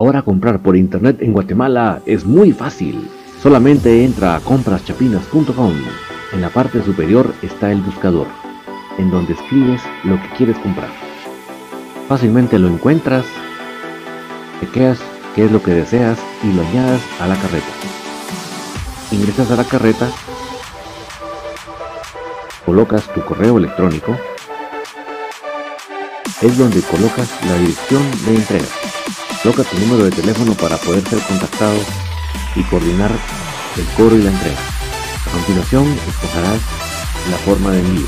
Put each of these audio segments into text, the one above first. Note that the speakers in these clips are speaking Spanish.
Ahora comprar por internet en Guatemala es muy fácil. Solamente entra a compraschapinas.com. En la parte superior está el buscador, en donde escribes lo que quieres comprar. Fácilmente lo encuentras, chequeas qué es lo que deseas y lo añades a la carreta. Ingresas a la carreta, colocas tu correo electrónico, es donde colocas la dirección de entrega. Coloca tu número de teléfono para poder ser contactado y coordinar el cobro y la entrega. A continuación escogerás la forma de envío.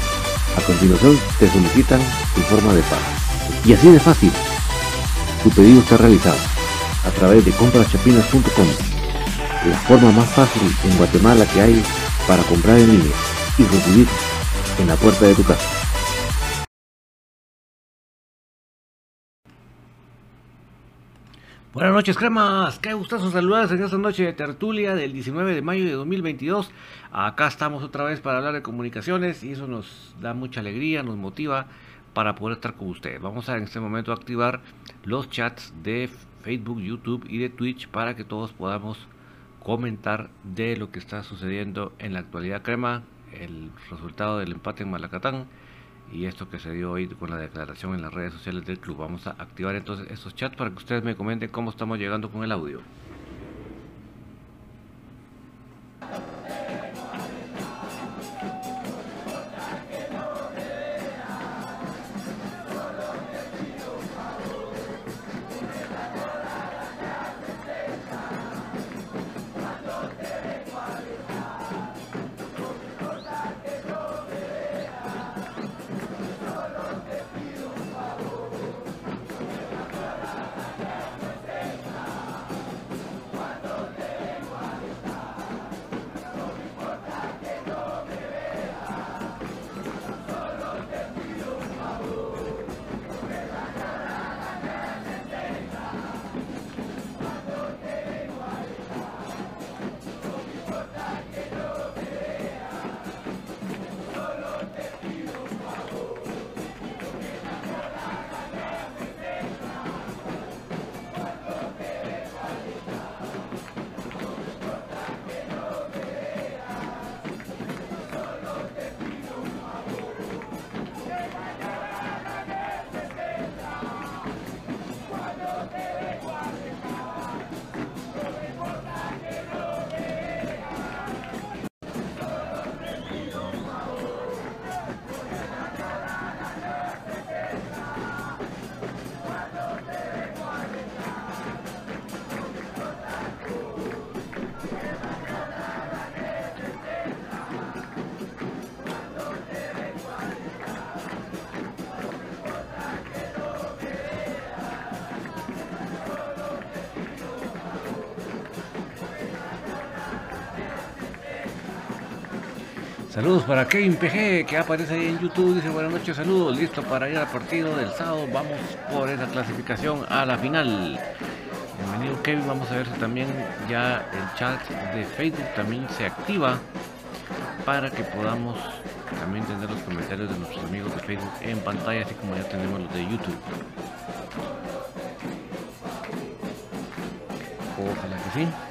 A continuación te solicitan tu forma de pago. Y así de fácil, tu pedido está realizado a través de compraschapinas.com, la forma más fácil en Guatemala que hay para comprar en línea y recibir en la puerta de tu casa. Buenas noches, cremas. Qué gustazo saludarles en esta noche de tertulia del 19 de mayo de 2022. Acá estamos otra vez para hablar de comunicaciones y eso nos da mucha alegría, nos motiva para poder estar con ustedes. Vamos a en este momento activar los chats de Facebook, YouTube y de Twitch para que todos podamos comentar de lo que está sucediendo en la actualidad crema, el resultado del empate en Malacatán y esto que se dio hoy con la declaración en las redes sociales del club. Vamos a activar entonces estos chats para que ustedes me comenten cómo estamos llegando con el audio. Saludos para Kevin PG que aparece ahí en YouTube. Dice buenas noches, saludos, listo para ir al partido del sábado. Vamos por esa clasificación a la final. Bienvenido Kevin, vamos a ver si también ya el chat de Facebook también se activa para que podamos también tener los comentarios de nuestros amigos de Facebook en pantalla, así como ya tenemos los de YouTube. Ojalá que sí.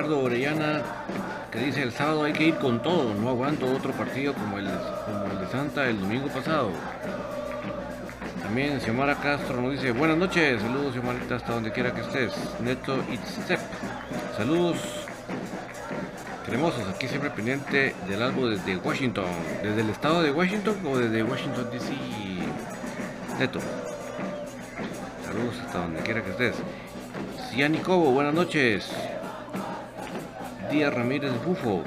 Ricardo Orellana, que dice el sábado hay que ir con todo, no aguanto otro partido como el, como el de Santa el domingo pasado. También Xiomara Castro nos dice buenas noches, saludos Xiomarita hasta donde quiera que estés. Neto Itzep, saludos cremosos, aquí siempre pendiente del álbum desde Washington, desde el estado de Washington o desde Washington DC. Neto, saludos hasta donde quiera que estés. Ciani Cobo, buenas noches. Díaz Ramírez Bufo,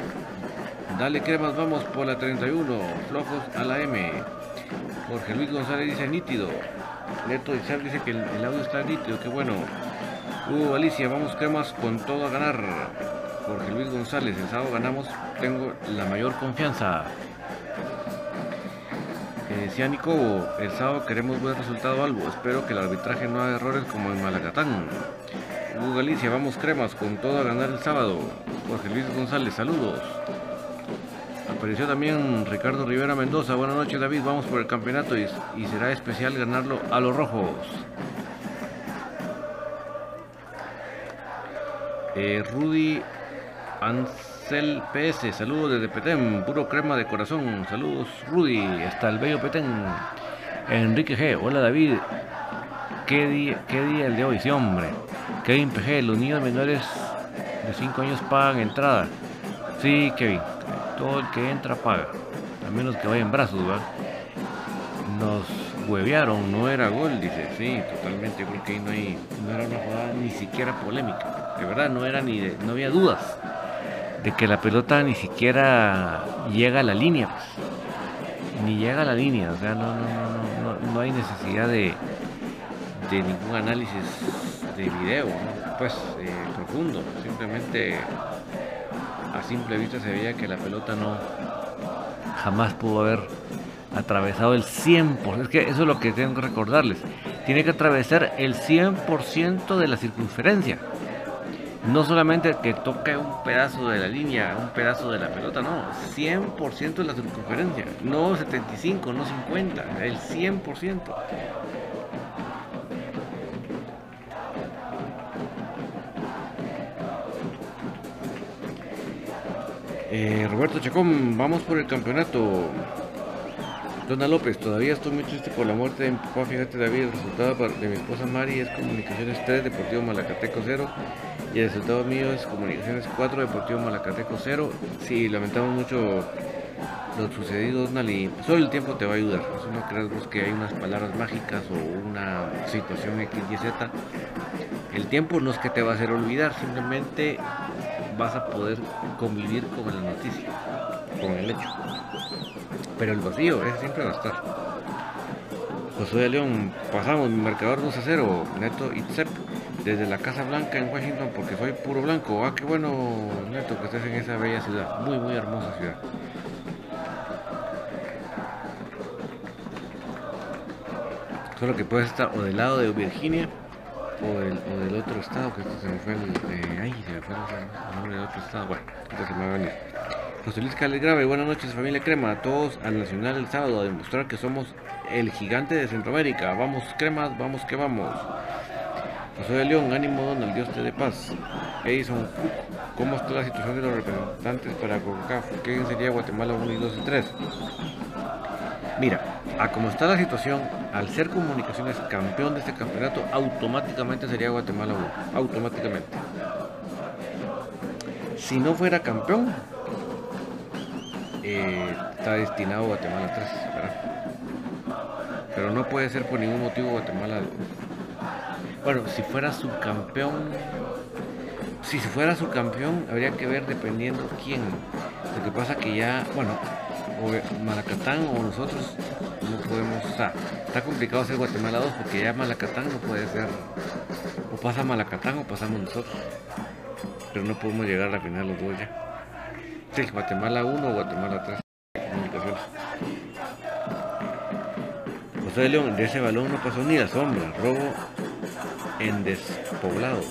dale cremas, vamos por la 31, flojos a la M. Jorge Luis González dice nítido. Neto Isaac dice que el, el audio está nítido, qué bueno. Hugo Alicia, vamos cremas con todo a ganar. Jorge Luis González, el sábado ganamos, tengo la mayor confianza. Eh, Ciani Cobo, el sábado queremos buen resultado algo. Espero que el arbitraje no haga errores como en Malacatán. Galicia, vamos cremas con todo a ganar el sábado. Jorge Luis González, saludos. Apareció también Ricardo Rivera Mendoza. Buenas noches David, vamos por el campeonato y, y será especial ganarlo a los rojos. Eh, Rudy Ansel PS, saludos desde Petén, puro crema de corazón. Saludos Rudy, hasta el bello Petén. Enrique G, hola David. ¿Qué día, qué día el de hoy? Sí, hombre. Kevin PG, los niños menores de 5 años pagan entrada. Sí, Kevin, todo el que entra paga. A menos que vaya en brazos, ¿verdad? Nos huevearon, no era gol, dice. Sí, totalmente. Creo que ahí no, hay, no era una jugada ni siquiera polémica. De verdad, no era ni de- no había dudas de que la pelota ni siquiera llega a la línea. pues. Ni llega a la línea. O sea, no, no, no, no, no hay necesidad de, de ningún análisis de video, pues eh, profundo. Simplemente a simple vista se veía que la pelota no jamás pudo haber atravesado el 100%. Es que eso es lo que tengo que recordarles. Tiene que atravesar el 100% de la circunferencia. No solamente que toque un pedazo de la línea, un pedazo de la pelota, no, 100% de la circunferencia, no 75, no 50, el 100%. Eh, Roberto Chacón, vamos por el campeonato. Dona López, todavía estoy muy triste por la muerte de mi papá. Fíjate, David, el resultado de mi esposa Mari es Comunicaciones 3, Deportivo Malacateco 0. Y el resultado mío es Comunicaciones 4, Deportivo Malacateco 0. Sí, lamentamos mucho lo sucedido, Donali. Solo el tiempo te va a ayudar. No creas que hay unas palabras mágicas o una situación X, Y, Z. El tiempo no es que te va a hacer olvidar, simplemente vas a poder convivir con la noticia, con el hecho. Pero el vacío, ese siempre va a estar. Josué de León, pasamos mi marcador 2 a 0, Neto Itzep, desde la Casa Blanca en Washington, porque soy puro blanco. Ah, qué bueno, Neto, que estés en esa bella ciudad, muy, muy hermosa ciudad. Solo que puedes estar o del lado de Virginia o del, o del otro estado, que esto se me fue el. ay, se me fue el nombre del otro estado. Bueno, esto se me va a venir. José Luis Grave, buenas noches familia Crema, a todos al Nacional el sábado a demostrar que somos el gigante de Centroamérica. Vamos Cremas, vamos que vamos. José de León, ánimo Donald, Dios te dé paz. Edison ¿cómo está la situación de los representantes para CONCACAF? ¿Qué sería Guatemala 1 y 2 y 3? Mira, a como está la situación, al ser comunicaciones campeón de este campeonato, automáticamente sería Guatemala 1. Automáticamente. Si no fuera campeón, eh, está destinado Guatemala 3, ¿verdad? Pero no puede ser por ningún motivo Guatemala. Bueno, si fuera subcampeón, si fuera subcampeón, habría que ver dependiendo quién. Lo que pasa que ya, bueno, o Malacatán o nosotros no podemos, está complicado ser Guatemala 2 porque ya Malacatán no puede ser, o pasa Malacatán o pasamos nosotros, pero no podemos llegar a final los dos ya. Sí, Guatemala 1 o Guatemala 3. Comunicaciones. José León, de ese balón no pasó ni la sombra. Robo en despoblado.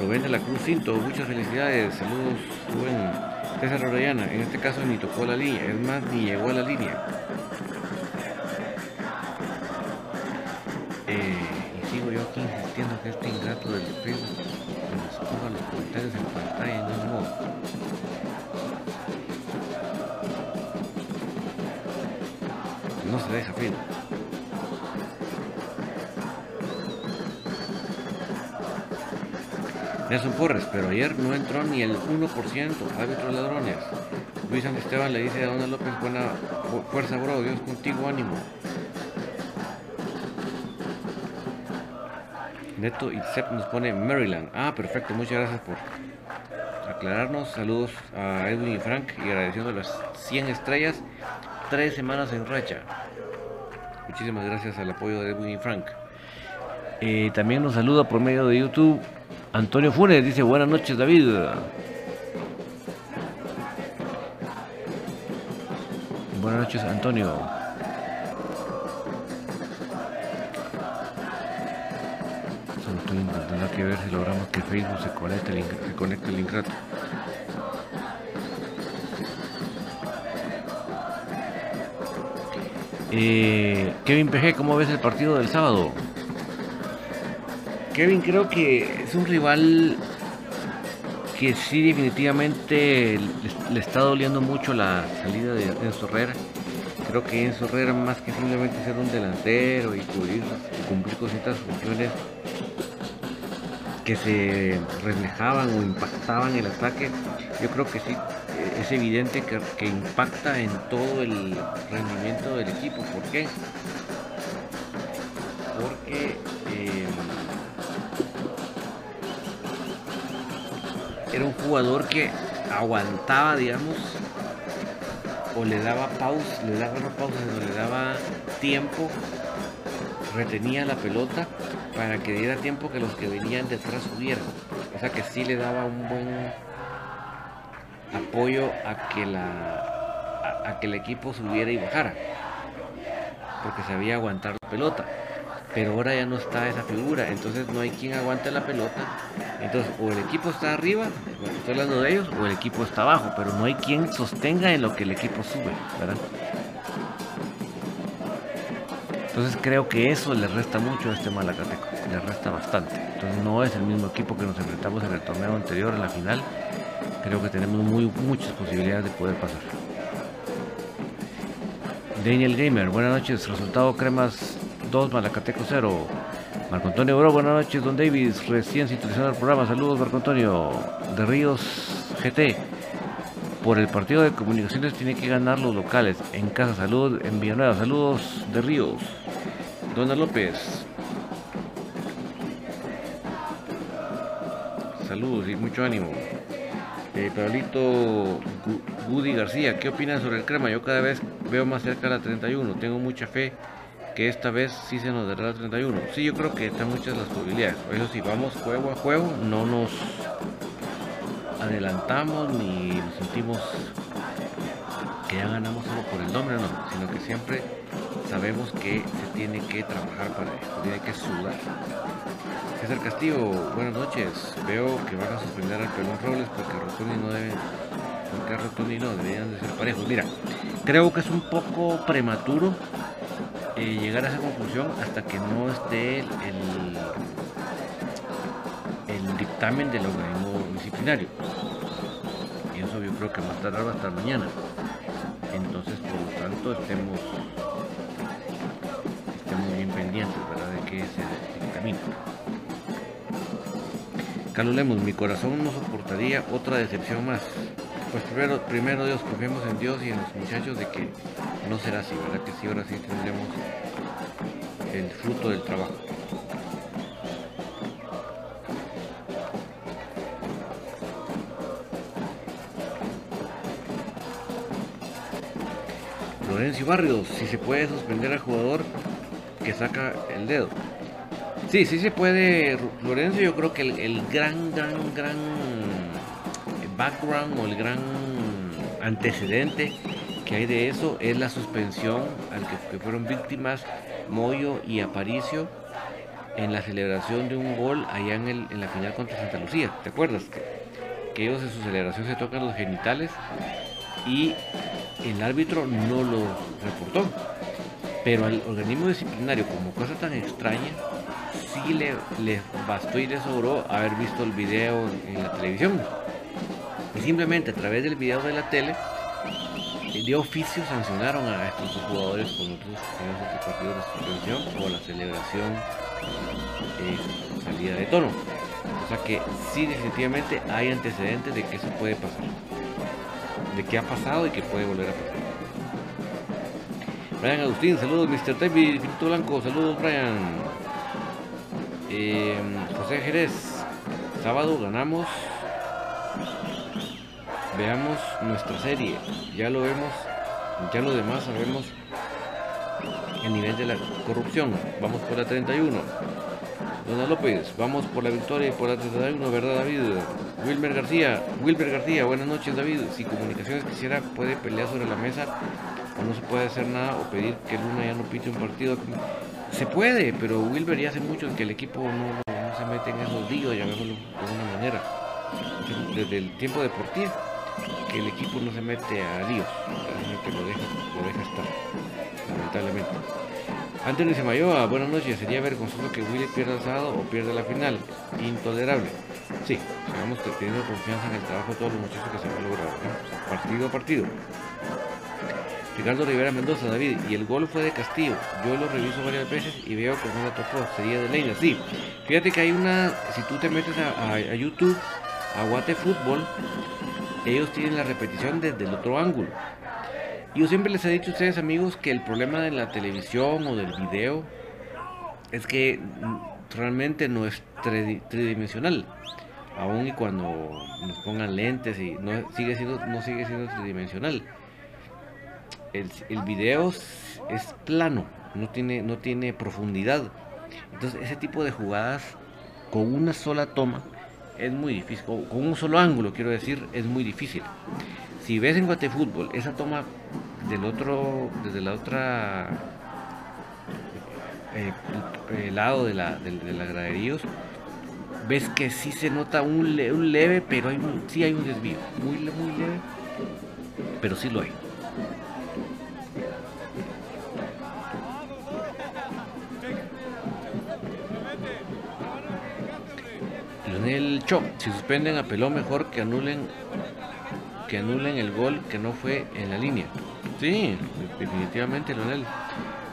Rubén de la Cruz Cinto, muchas felicidades. Saludos, Rubén. César Orellana, en este caso ni tocó la línea, es más, ni llegó a la línea. Este ingrato del Facebook nos ponga los comentarios en pantalla y no modo. No se deja fin. Nelson Porres, pero ayer no entró ni el 1%, árbitros ladrones. Luis Esteban le dice a Dona López, buena fuerza, bro, Dios contigo, ánimo. Neto Sepp nos pone Maryland. Ah, perfecto, muchas gracias por aclararnos. Saludos a Edwin y Frank y agradeciendo las 100 estrellas, tres semanas en racha. Muchísimas gracias al apoyo de Edwin y Frank. Eh, también nos saluda por medio de YouTube Antonio Funes, dice buenas noches David. Buenas noches Antonio. Intentando aquí ver si logramos que Facebook se conecte se conecte el ingrato. Eh, Kevin PG, ¿cómo ves el partido del sábado? Kevin creo que es un rival que sí definitivamente le, está doliendo mucho la salida de Enzo Herrera. Creo que Enzo Herrera más que simplemente ser un delantero y cubrir cumplir con ciertas funciones que se reflejaban o impactaban el ataque, yo creo que sí es evidente que, impacta en todo el rendimiento del equipo. ¿Por qué? Porque eh, era un jugador que aguantaba, digamos, o le daba pausa, le daba no pausa, le daba tiempo, retenía la pelota para que diera tiempo que los que venían detrás subieran. O sea que sí le daba un buen apoyo a que la a, que el equipo subiera y bajara. Porque sabía aguantar la pelota pero ahora ya no está esa figura, entonces no hay quien aguante la pelota. Entonces, o el equipo está arriba, estoy hablando de ellos, o el equipo está abajo, pero no hay quien sostenga en lo que el equipo sube, ¿verdad? Entonces creo que eso le resta mucho a este Malacateco, le resta bastante. Entonces no es el mismo equipo que nos enfrentamos en el torneo anterior, en la final. Creo que tenemos muy, muchas posibilidades de poder pasar. Daniel Gamer, buenas noches. Resultado Cremas 2, Malacateco 0. Marco Antonio Bro, buenas noches. Don Davis, recién sintonizando el programa. Saludos, Marco Antonio. De Ríos GT. Por el partido de comunicaciones tiene que ganar los locales. En casa, salud en Villanueva. Saludos de Ríos. Dona López. Saludos y mucho ánimo. Eh, Pablito Gudi García, ¿qué opinas sobre el crema? Yo cada vez veo más cerca la 31. Tengo mucha fe que esta vez sí se nos dará la 31. Sí, yo creo que están muchas las posibilidades. Eso sí, vamos juego a juego, no nos adelantamos ni nos sentimos que ya ganamos solo por el nombre, no, sino que siempre sabemos que se tiene que trabajar para esto, tiene que sudar. César Castillo, buenas noches. Veo que van a suspender al Pelón Robles porque Rotoni no debe, porque Rotoni no deberían de ser parejos. Mira, creo que es un poco prematuro eh, llegar a esa conclusión hasta que no esté el, el, dictamen del organismo disciplinario. Creo que va a tardar hasta mañana. Entonces, por lo tanto, estemos, estemos bien pendientes de que se dictamine. Carlos Lemos, mi corazón no soportaría otra decepción más. Pues primero, primero Dios, confiemos en Dios y en los muchachos de que no será así, ¿verdad? Que sí, ahora sí tendremos el fruto del trabajo. Lorenzo Barrios, si se puede suspender al jugador que saca el dedo. Sí, sí se puede, Lorenzo, yo creo que el, el gran, gran, gran background o el gran antecedente que hay de eso es la suspensión al que, fueron víctimas Moyo y Aparicio en la celebración de un gol allá en, el, en la final contra Santa Lucía. ¿Te acuerdas? Que, ellos en su celebración se tocan los genitales y el árbitro no lo reportó. Pero al organismo disciplinario, como cosa tan extraña, sí le, bastó y le sobró haber visto el video en la televisión. Y simplemente a través del video de la tele, eh, de oficio sancionaron a estos dos jugadores con otros partido de suspensión por la celebración eh, salida de tono. O sea que sí definitivamente hay antecedentes de que eso puede pasar. De que ha pasado y que puede volver a pasar. Brian Agustín, saludos Mr. David, Pinto Blanco, saludos Brian. Eh, José Jerez, sábado ganamos. Veamos nuestra serie. Ya lo vemos, ya lo demás sabemos el nivel de la corrupción. Vamos por la 31. Dona López, vamos por la victoria y por la 31, ¿verdad David? Wilmer García, Wilmer García, buenas noches David. Si Comunicaciones quisiera, puede pelear sobre la mesa o no se puede hacer nada o pedir que Luna ya no pite un partido. Se puede, pero Wilber ya hace mucho que el equipo no, se mete en esos días, llamémoslo de alguna manera. Desde el tiempo deportivo, que el equipo no se mete a líos, que lo deja, lo deja estar, lamentablemente. Antonio Semayoa, buenas noches. Sería vergonzoso que Willy pierda el sábado o pierda la final. Intolerable. Sí, sigamos teniendo confianza en el trabajo de todos los muchachos que se van a lograr. Partido a partido. Ricardo Rivera Mendoza, David, y el gol fue de Castillo. Yo lo reviso varias veces y veo que no lo tocó. Sería de Leina. Sí, fíjate que hay una. Si tú te metes a, a YouTube, a Guate Fútbol, ellos tienen la repetición desde el otro ángulo. Yo siempre les he dicho a ustedes amigos que el problema de la televisión o del video es que realmente no es tridimensional. Aún y cuando nos pongan lentes y no sigue siendo, no sigue siendo tridimensional. El, el video es plano, no tiene, no tiene profundidad. Entonces ese tipo de jugadas con una sola toma es muy difícil. Con un solo ángulo, quiero decir, es muy difícil si ves en Guatefútbol esa toma del otro, desde la otra eh, lado de la, de, de graderíos, ves que sí se nota un, un leve, pero hay sí hay un desvío, muy, muy leve, pero sí lo hay. Lionel Cho, si suspenden a Peló mejor que anulen que anulen el gol que no fue en la línea. Sí, definitivamente, Leonel.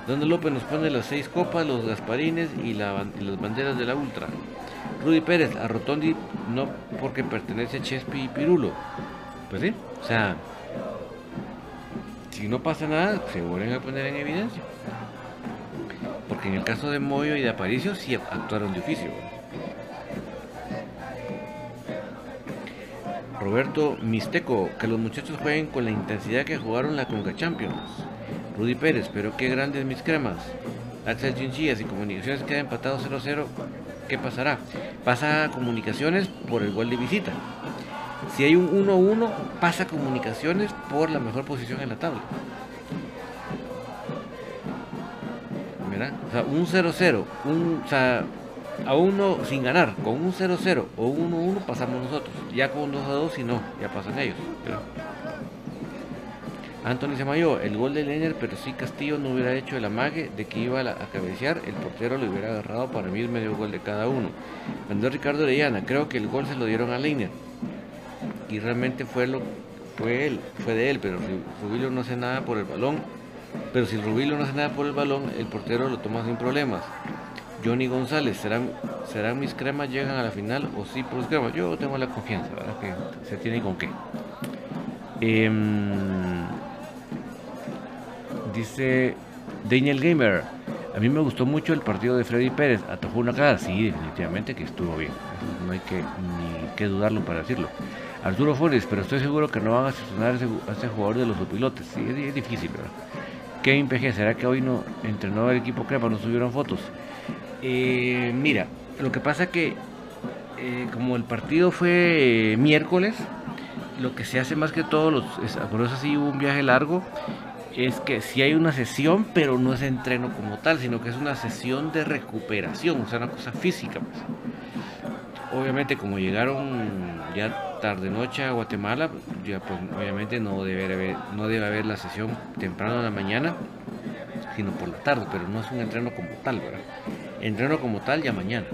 Donde López nos pone las seis copas, los Gasparines y, las banderas de la Ultra. Rudy Pérez, a Rotondi no porque pertenece a Chespi y Pirulo. Pues sí, o sea, si no pasa nada, se vuelven a poner en evidencia. Porque en el caso de Moyo y de Aparicio sí actuaron de oficio. Roberto Misteco, que los muchachos jueguen con la intensidad que jugaron la Conca Champions. Rudy Pérez, pero qué grandes mis cremas. Axel Chinchillas y Comunicaciones queda empatado 0-0. ¿Qué pasará? Pasa Comunicaciones por el gol de visita. Si hay un 1-1, pasa Comunicaciones por la mejor posición en la tabla. ¿Verdad? O sea, un 0-0, un, o sea, a uno sin ganar, con un 0-0 o 1-1 pasamos nosotros. Ya con un 2-2 si no, ya pasan ellos. Pero... Anthony Samayo, el gol de Lener, pero si Castillo no hubiera hecho el amague de que iba a, cabecear, el portero lo hubiera agarrado para mí el medio gol de cada uno. Mandó Ricardo Orellana, creo que el gol se lo dieron a Leiner. Y realmente fue lo fue él, fue de él, pero Rubilo no hace nada por el balón. Pero si Rubilo no hace nada por el balón, el portero lo toma sin problemas. Johnny González, ¿serán, ¿serán mis cremas llegan a la final o sí por los cremas? Yo tengo la confianza, ¿verdad? Que se tiene con qué. Em, dice Daniel Gamer, a mí me gustó mucho el partido de Freddy Pérez, atajó una cara, sí, definitivamente que estuvo bien, no hay que ni que dudarlo para decirlo. Arturo Flores, pero estoy seguro que no van a sesionar a ese, jugador de los pilotes, sí, es, difícil, ¿verdad? Kevin PG, ¿será que hoy no entrenó el equipo Crepa, no subieron fotos? Eh, mira, lo que pasa que eh, como el partido fue eh, miércoles, lo que se hace más que todo, los, por eso sí hubo un viaje largo, es que si hay una sesión, pero no es entreno como tal, sino que es una sesión de recuperación, o sea, una cosa física. Pues. Obviamente como llegaron ya tarde noche a Guatemala, ya pues obviamente no debe haber, no debe haber la sesión temprano en la mañana sino por la tarde, pero no es un entreno como tal, ¿verdad? Entreno como tal ya mañana.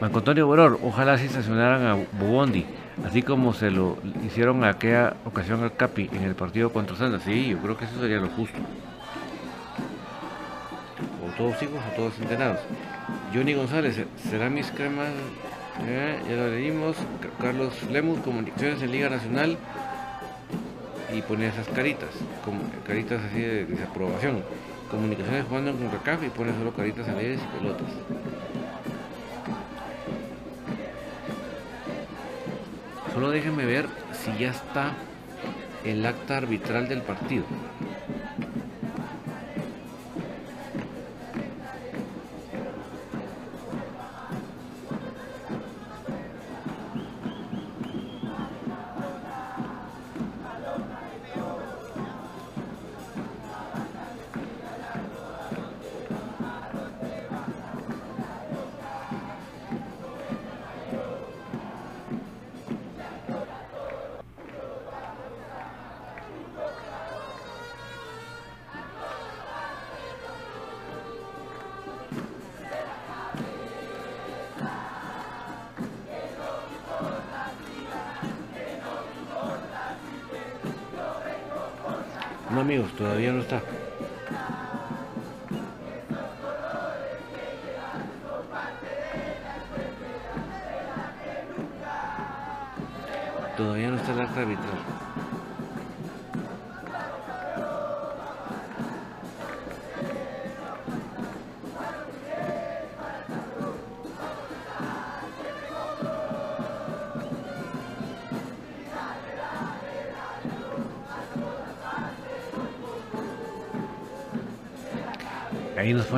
Marco Antonio Boror, ojalá sí estacionaran a Bubondi, así como se lo hicieron a aquella ocasión al Capi en el partido contra Santa. Sí, yo creo que eso sería lo justo. O todos hijos o todos entrenados. Johnny González, ¿será mis cremas? Eh, ya lo leímos. Carlos Lemus, comunicaciones en Liga Nacional. Y pone esas caritas, caritas así de desaprobación. Comunicaciones jugando con CACAF y pone solo caritas alegres y pelotas. Solo déjenme ver si ya está el acta arbitral del partido. Amigos, todavía no está. Todavía no está el acta.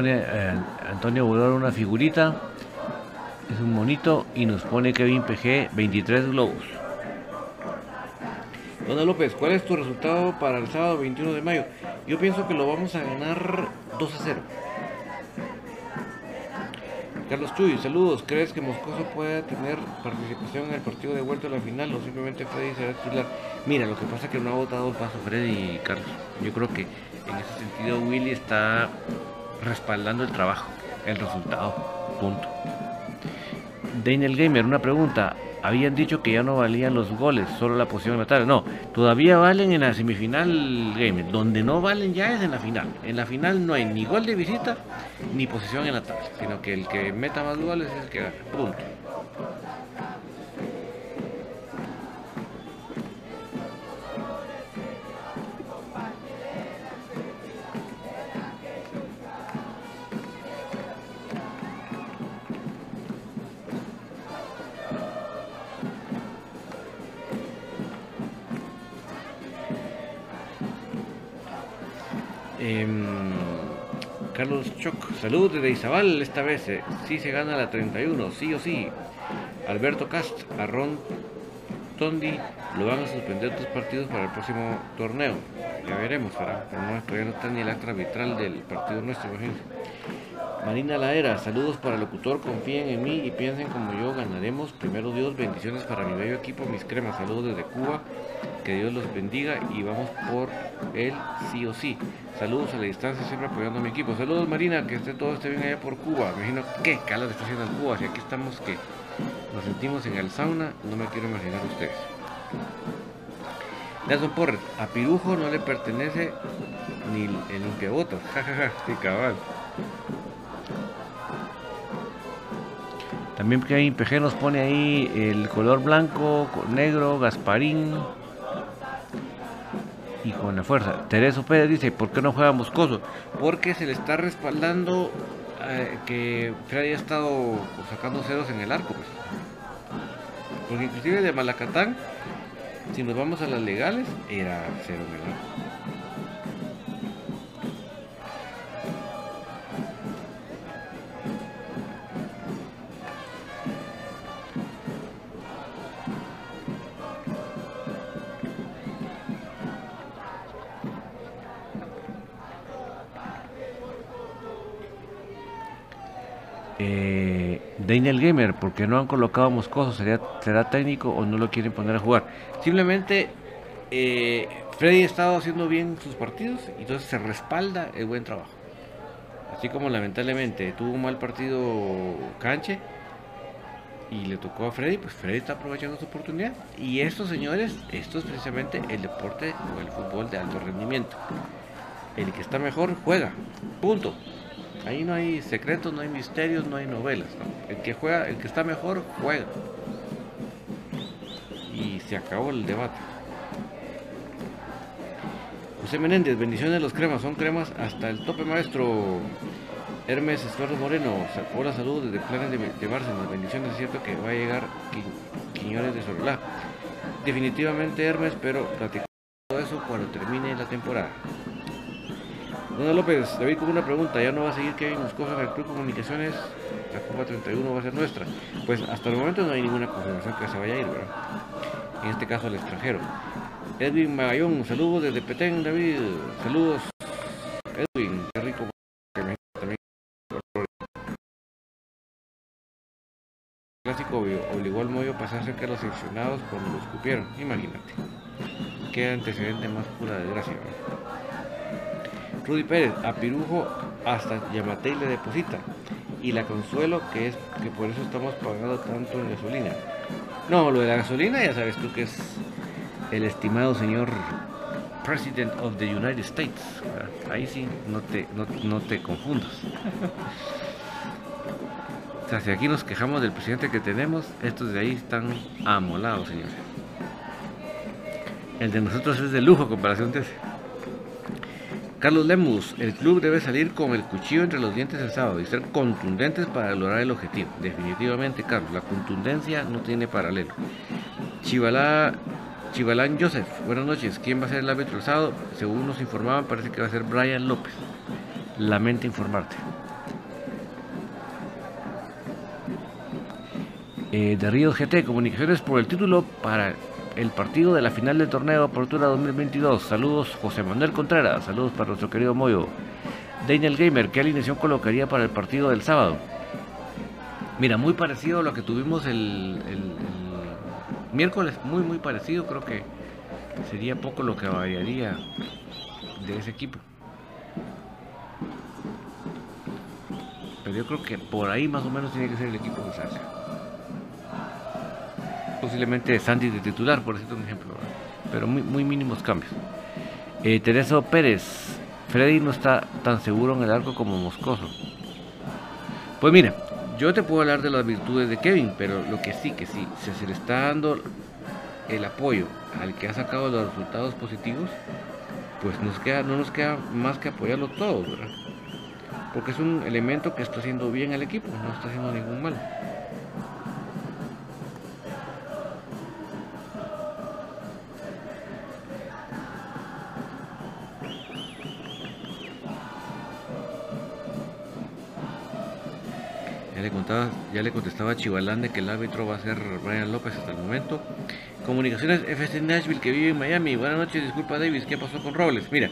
Eh, Antonio Budor una figurita. Es un monito y nos pone Kevin PG 23 globos. Dona López, ¿cuál es tu resultado para el sábado 21 de mayo? Yo pienso que lo vamos a ganar 2 a 0. Carlos Chuy, saludos. ¿Crees que Moscoso pueda tener participación en el partido de vuelta a la final o simplemente Freddy será titular? Mira, lo que pasa es que no ha votado el paso Freddy y Carlos. Yo creo que en ese sentido Willy está respaldando el trabajo, el resultado. Punto. Daniel Gamer, una pregunta. Habían dicho que ya no valían los goles, solo la posición en la tabla. No, todavía valen en la semifinal Gamer. Donde no valen ya es en la final. En la final no hay ni gol de visita ni posición en la tabla, sino que el que meta más goles es el que gana. Punto. Em, Carlos Choc, salud desde Izabal esta vez. eh, sí se gana la 31, sí o sí. Alberto Cast, a Ron Tondi lo van a suspender dos partidos para el próximo torneo. Ya veremos, ¿verdad? no, todavía no está ni el acta arbitral del partido nuestro, imagínense. Marina Laera, saludos para el locutor, confíen en mí y piensen como yo, ganaremos. Primero Dios, bendiciones para mi bello equipo, mis cremas, saludos desde Cuba, que Dios los bendiga y vamos por él sí o sí. Saludos a la distancia, siempre apoyando a mi equipo. Saludos Marina, que esté todo esté bien allá por Cuba. Me imagino qué calor está haciendo en Cuba, si aquí estamos que nos sentimos en el sauna, no me quiero imaginar ustedes. Nelson Porres, a Pirujo no le pertenece ni el limpiabotas, jajaja, sí cabal. También Kevin PG nos pone ahí el color blanco, negro, Gasparín y con la fuerza. Tereso Pérez dice, ¿por qué no juega Moscoso? Porque se le está respaldando eh, que Freddy ha estado sacando ceros en el arco. pues. Porque inclusive de Malacatán, si nos vamos a las legales, era cero en el arco. Daniel Gamer, porque no han colocado a Moscoso? ¿Será, ¿Será técnico o no lo quieren poner a jugar? Simplemente eh, Freddy ha estado haciendo bien sus partidos y entonces se respalda el buen trabajo. Así como lamentablemente tuvo un mal partido Canche y le tocó a Freddy, pues Freddy está aprovechando su oportunidad. Y estos señores, esto es precisamente el deporte o el fútbol de alto rendimiento. El que está mejor juega, punto. Ahí no hay secretos, no hay misterios, no hay novelas. El que juega, el que está mejor, juega. Y se acabó el debate. José Menéndez, bendiciones los cremas, son cremas hasta el tope maestro. Hermes Estuardo Moreno, hola salud desde Planes de, de Bárcenas, bendiciones, es cierto que va a llegar Quiñones de Sorolá. Definitivamente Hermes, pero platicamos todo eso cuando termine la temporada. Dona López, David con una pregunta, ¿ya no va a seguir Kevin Moscoso en el Club Comunicaciones? La Copa 31 va a ser nuestra. Pues hasta el momento no hay ninguna confirmación que se vaya a ir, ¿verdad? En este caso al extranjero. Edwin Magallón, saludos desde Petén, David. Saludos, Edwin, qué rico también. Clásico obligó al Moyo a pasar cerca de los seleccionados cuando lo escupieron, imagínate. Qué antecedente más pura desgracia, ¿verdad? Rudy Pérez, a Pirujo hasta Yamatei le deposita. Y la consuelo que es que por eso estamos pagando tanto en gasolina. No, lo de la gasolina ya sabes tú que es el estimado señor President of the United States. Ahí sí, no te, no, te confundas. o sea, si aquí nos quejamos del presidente que tenemos, estos de ahí están amolados, señores. El de nosotros es de lujo comparación de ese. Carlos Lemus, el club debe salir con el cuchillo entre los dientes el sábado y ser contundentes para lograr el objetivo. Definitivamente, Carlos, la contundencia no tiene paralelo. Chivalá, Chivalán Joseph, buenas noches. ¿Quién va a ser el árbitro el sábado? Según nos informaban, parece que va a ser Brian López. Lamento informarte. Eh, de Río GT, comunicaciones por el título para el partido de la final del torneo Apertura 2022. Saludos José Manuel Contreras, saludos para nuestro querido Moyo. Daniel Gamer, ¿qué alineación colocaría para el partido del sábado? Mira, muy parecido a lo que tuvimos el, miércoles, muy muy parecido, creo que sería poco lo que variaría de ese equipo. Pero yo creo que por ahí más o menos tiene que ser el equipo que salga posiblemente Sandy de titular, por decirte un ejemplo, pero muy, muy mínimos cambios. Eh, Tereso Pérez, Freddy no está tan seguro en el arco como Moscoso. Pues mira, yo te puedo hablar de las virtudes de Kevin, pero lo que sí, que sí, si se le está dando el apoyo al que ha sacado los resultados positivos, pues nos queda, no nos queda más que apoyarlo todos, ¿verdad? Porque es un elemento que está haciendo bien al equipo, no está haciendo ningún mal. Ya le contestaba a Chivalán que el árbitro va a ser Brian López hasta el momento. Comunicaciones FC Nashville que vive en Miami. Buenas noches, disculpa Davis, ¿qué pasó con Robles? Mira,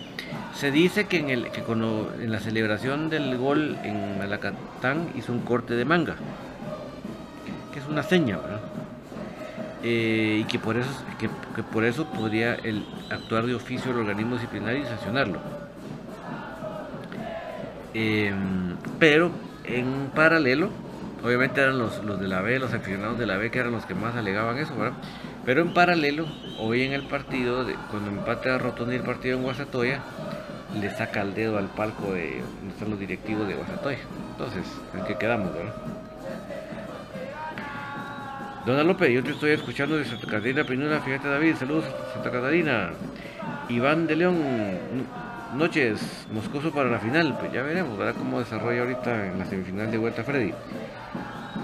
se dice que en, el, que cuando, en la celebración del gol en Malacatán hizo un corte de manga, que es una seña, ¿verdad? Eh, y que por eso que, por eso podría el actuar de oficio el organismo disciplinario y sancionarlo. Em, pero en paralelo Obviamente eran los, los de la B, los aficionados de la B que eran los que más alegaban eso, ¿verdad? Pero en paralelo, hoy en el partido, de, cuando empate a Rotondi el partido en Guasatoya, le saca el dedo al palco de donde están los directivos de Guasatoya. Entonces, ¿en qué quedamos, verdad? Dona López, yo te estoy escuchando de Santa Catarina Pinura, fíjate David, saludos Santa Catarina. Iván de León, noches, Moscoso para la final, pues ya veremos, ¿verdad? Cómo desarrolla ahorita en la semifinal de Vuelta Freddy.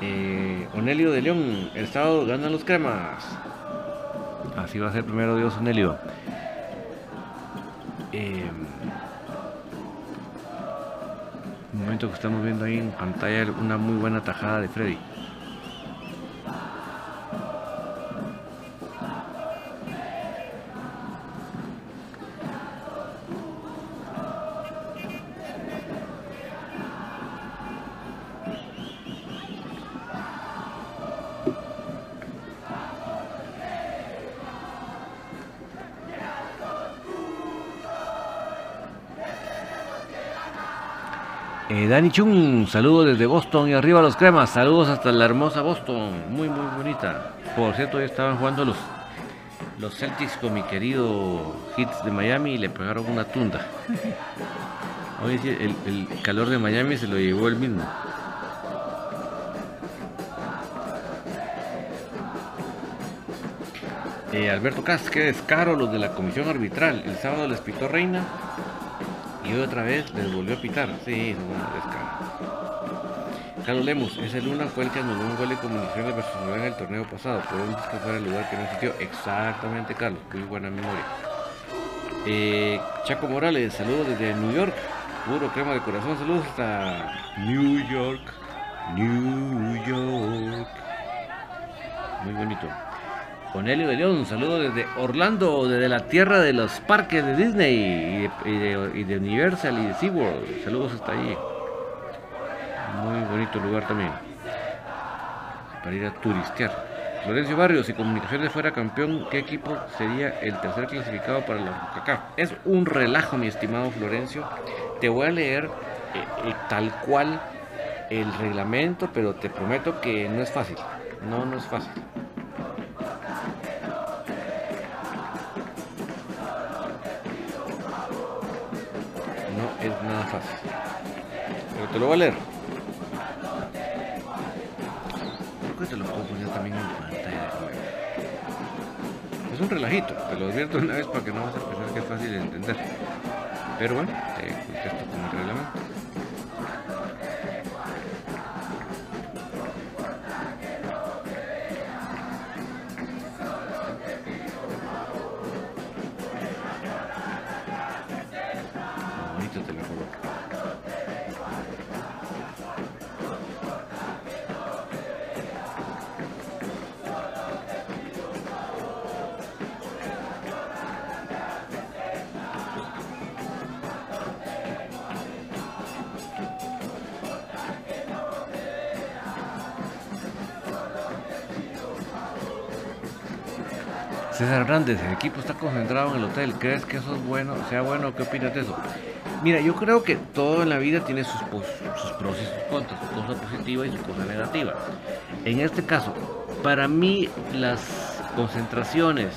Eh, Onelio de León, el sábado ganan los cremas. Así va a ser primero Dios Onelio. Eh, un momento que estamos viendo ahí en pantalla una muy buena tajada de Freddy. Saludos desde Boston y arriba los cremas, saludos hasta la hermosa Boston, muy muy bonita. Por cierto, ya estaban jugando los, los Celtics con mi querido Hits de Miami y le pegaron una tunda. Hoy el, el calor de Miami se lo llevó el mismo. Eh, Alberto Cas, qué descaro los de la comisión arbitral. El sábado les pitó Reina otra vez les volvió a pitar. Sí, no, descaro. Carlos Lemos, ese Luna fue el que anuló un gol de comunicaciones versus en el torneo pasado. Que fuera el lugar que no existió. Exactamente, Carlos. Muy buena memoria. Eh, Chaco Morales, saludos desde New York. Puro crema de corazón. Saludos hasta New York. New York. Muy bonito. Cornelio de León, saludo desde Orlando, desde la tierra de los parques de Disney y de, Universal y de SeaWorld. Saludos hasta allí. Muy bonito lugar también. Para ir a turistear. Florencio Barrios, si Comunicaciones fuera campeón, ¿qué equipo sería el tercer clasificado para la CONCACAF? Es un relajo, mi estimado Florencio. Te voy a leer eh, eh, tal cual el reglamento, pero te prometo que no es fácil. No, no es fácil. Fácil. Pero te lo voy a leer. Creo que te lo puedo poner también en pantalla Es un relajito, te lo advierto una vez para que no vas a pensar que es fácil de entender. Pero bueno, te contesto con Hernández, el equipo está concentrado en el hotel. ¿Crees que eso es bueno? ¿Sea bueno? ¿Qué opinas de eso? Mira, yo creo que todo en la vida tiene sus, pros y sus contras, su cosa positiva y su cosa negativa. En este caso, para mí las concentraciones,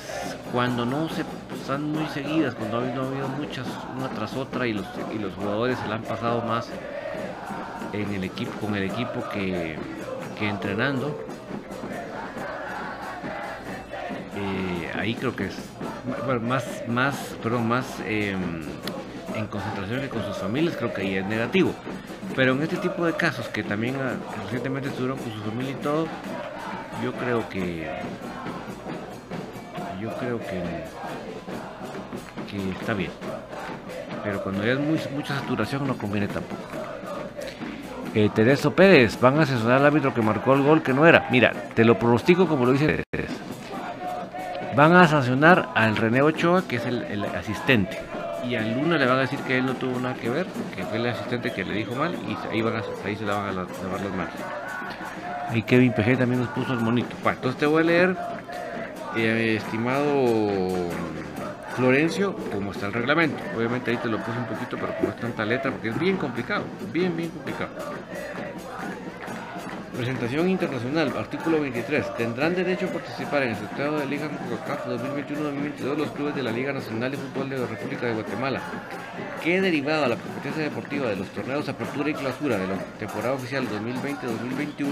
cuando no se están muy seguidas, cuando no ha habido muchas una tras otra y los, y los jugadores se la han pasado más en el equipo, con el equipo que, que entrenando, ahí creo que es más, más, perdón, más em, en concentración que con sus familias, creo que ahí es negativo. Pero en este tipo de casos que también ah, recientemente estuvieron con su familia y todo, yo creo que yo creo que, que está bien. Pero cuando hay mucha saturación no conviene tampoco. Eh, Tereso Pérez, van a asesorar al árbitro que marcó el gol que no era. Mira, te lo pronostico como lo dice Van a sancionar al René Ochoa, que es el, asistente. Y a Luna le van a decir que él no tuvo nada que ver, que fue el asistente que le dijo mal, y ahí, van a, ahí se la van a lavar las manos. Y Kevin PG también nos puso el monito. Bueno, entonces te voy a leer, eh, estimado Florencio, cómo está el reglamento. Obviamente ahí te lo puse un poquito, pero como es tanta letra, porque es bien complicado, bien, bien complicado. Presentación internacional, artículo 23. Tendrán derecho a participar en el sorteo de Liga CONCACAF 2021-2022 los clubes de la Liga Nacional de Fútbol de la República de Guatemala, que derivado a la competencia deportiva de los torneos Apertura y Clausura de la temporada oficial 2020-2021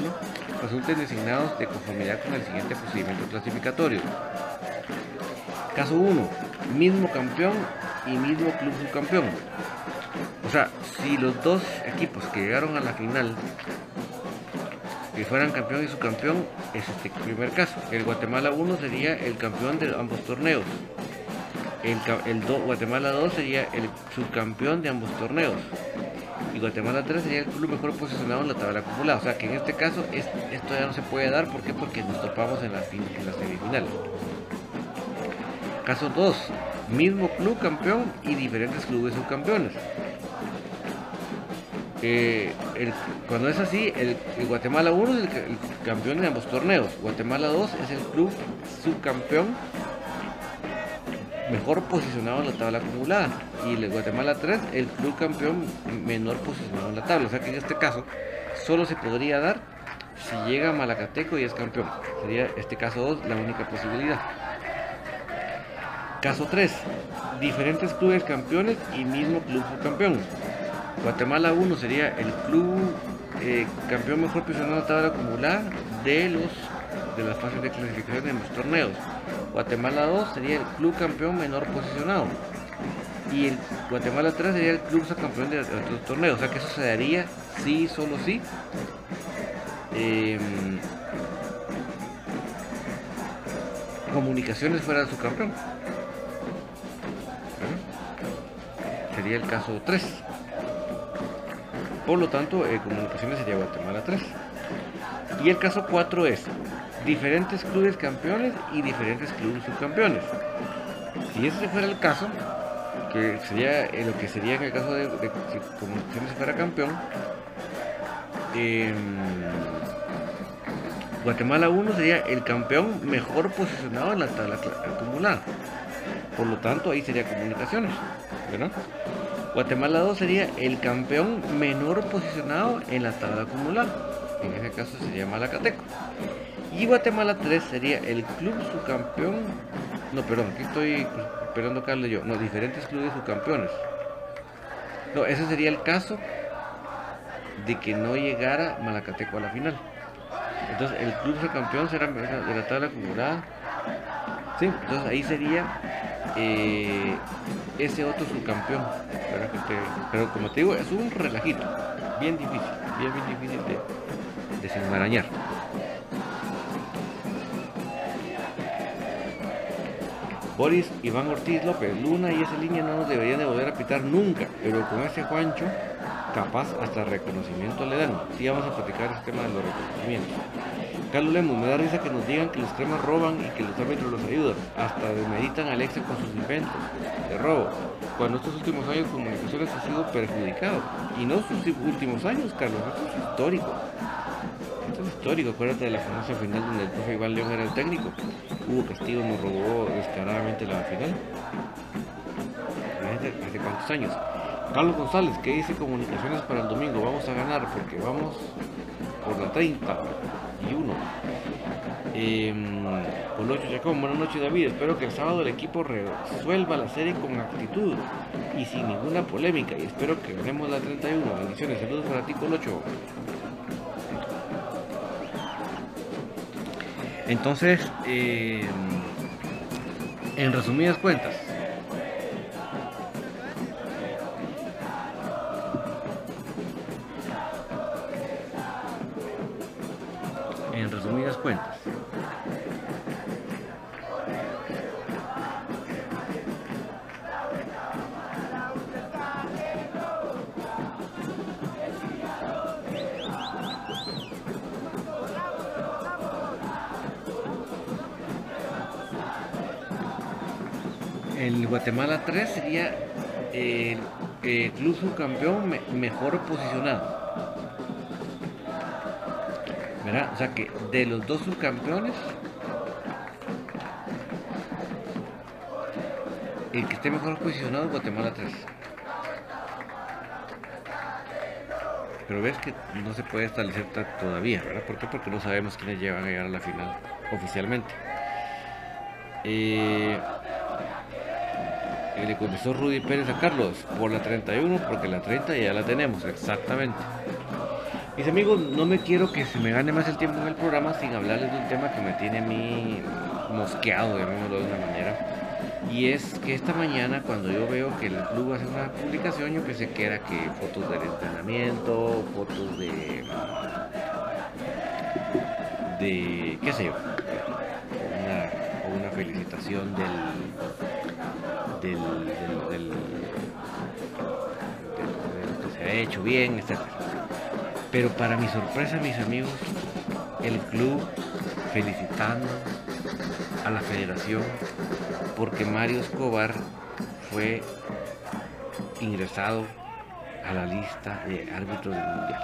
resulten designados de conformidad con el siguiente procedimiento clasificatorio. Caso 1. Mismo campeón y mismo club subcampeón. O sea, si los dos equipos que llegaron a la final que fueran campeón y subcampeón es este primer caso. El Guatemala 1 sería el campeón de ambos torneos. El, el Guatemala 2 sería el subcampeón de ambos torneos. Y Guatemala 3 sería el club mejor posicionado en la tabla acumulada. O sea que en este caso esto ya no se puede dar. ¿Por qué? Porque nos topamos en la, en la semifinal. Caso 2. Mismo club campeón y diferentes clubes subcampeones cuando es así, el, Guatemala 1 es el, campeón de ambos torneos. Guatemala 2 es el club subcampeón mejor posicionado en la tabla acumulada. Y el Guatemala 3, el club campeón menor posicionado en la tabla. O sea que en este caso solo se podría dar si llega Malacateco y es campeón. Sería este caso 2 la única posibilidad. Caso 3. Diferentes clubes campeones y mismo club subcampeón. Guatemala 1 sería el club eh, campeón mejor posicionado la tabla acumulada de los de las fases de clasificación de los torneos. Guatemala 2 sería el club campeón menor posicionado. Y el Guatemala 3 sería el club campeón de otros torneos. O sea que eso se daría sí, solo sí. Em, comunicaciones fuera de su campeón. Sería el caso 3. Por lo tanto, eh, comunicaciones sería Guatemala 3. Y el caso 4 es diferentes clubes campeones y diferentes clubes subcampeones. Si ese fuera el caso, que sería eh, lo que sería en el caso de, de si Comunicaciones fuera campeón, em, Guatemala 1 sería el campeón mejor posicionado en la tabla acumulada. Por lo tanto, ahí sería Comunicaciones. Guatemala 2 sería el campeón menor posicionado en la tabla acumulada. En ese caso sería Malacateco. Y Guatemala 3 sería el club subcampeón. No, perdón, aquí estoy esperando Carlos yo. No, diferentes clubes subcampeones. No, ese sería el caso de que no llegara Malacateco a la final. Entonces el club subcampeón será de la tabla acumulada. Sí, entonces ahí sería eh, ese otro subcampeón. Pero, como te digo, es un relajito. Bien difícil, bien, bien difícil de desenmarañar. Boris Iván Ortiz López, Luna y esa línea no nos deberían de volver a pitar nunca, pero con ese Juancho, capaz hasta reconocimiento le dan. Sí, vamos a platicar el tema de los reconocimientos. Carlos Lemos, me da risa que nos digan que los cremas roban y que los árbitros los ayudan. Hasta demeditan a Alexa con sus inventos de robo. Cuando estos últimos años comunicaciones ha sido perjudicado. Y no sus últimos años, Carlos, esto es histórico. Esto es histórico, acuérdate de la famosa final donde el profe Iván León era el técnico. Hugo Castillo nos robó descaradamente la final. ¿Hace cuántos años? Carlos González, ¿qué dice comunicaciones para el domingo? Vamos a ganar porque vamos por la 30 y 1. Eh, Colocho Chacón, buenas noches David, espero que el sábado el equipo resuelva la serie con actitud y sin ninguna polémica y espero que ganemos la 31. Bendiciones, saludos para ti Colocho. Entonces, eh, en resumidas cuentas, 3 sería el, club subcampeón mejor posicionado. ¿Verdad? O sea que de los dos subcampeones, el que esté mejor posicionado es Guatemala 3. Pero ves que no se puede establecer todavía, ¿verdad? ¿Por? Porque no sabemos quiénes llevan a llegar a la final oficialmente. Eh, le contestó Rudy Pérez a Carlos por la 31, porque la 30 ya la tenemos, exactamente. Mis amigos, no me quiero que se me gane más el tiempo en el programa sin hablarles de un tema que me tiene a mí mosqueado, llamémoslo de una manera. Y es que esta mañana cuando yo veo que el club hace una publicación, yo pensé que era que fotos del entrenamiento, fotos de... de... qué sé yo, una, una felicitación del del, del, que se ha hecho bien, etc. Pero para mi sorpresa, mis amigos, el club felicitando a la federación porque Mario Escobar fue ingresado a la lista de árbitros del mundial.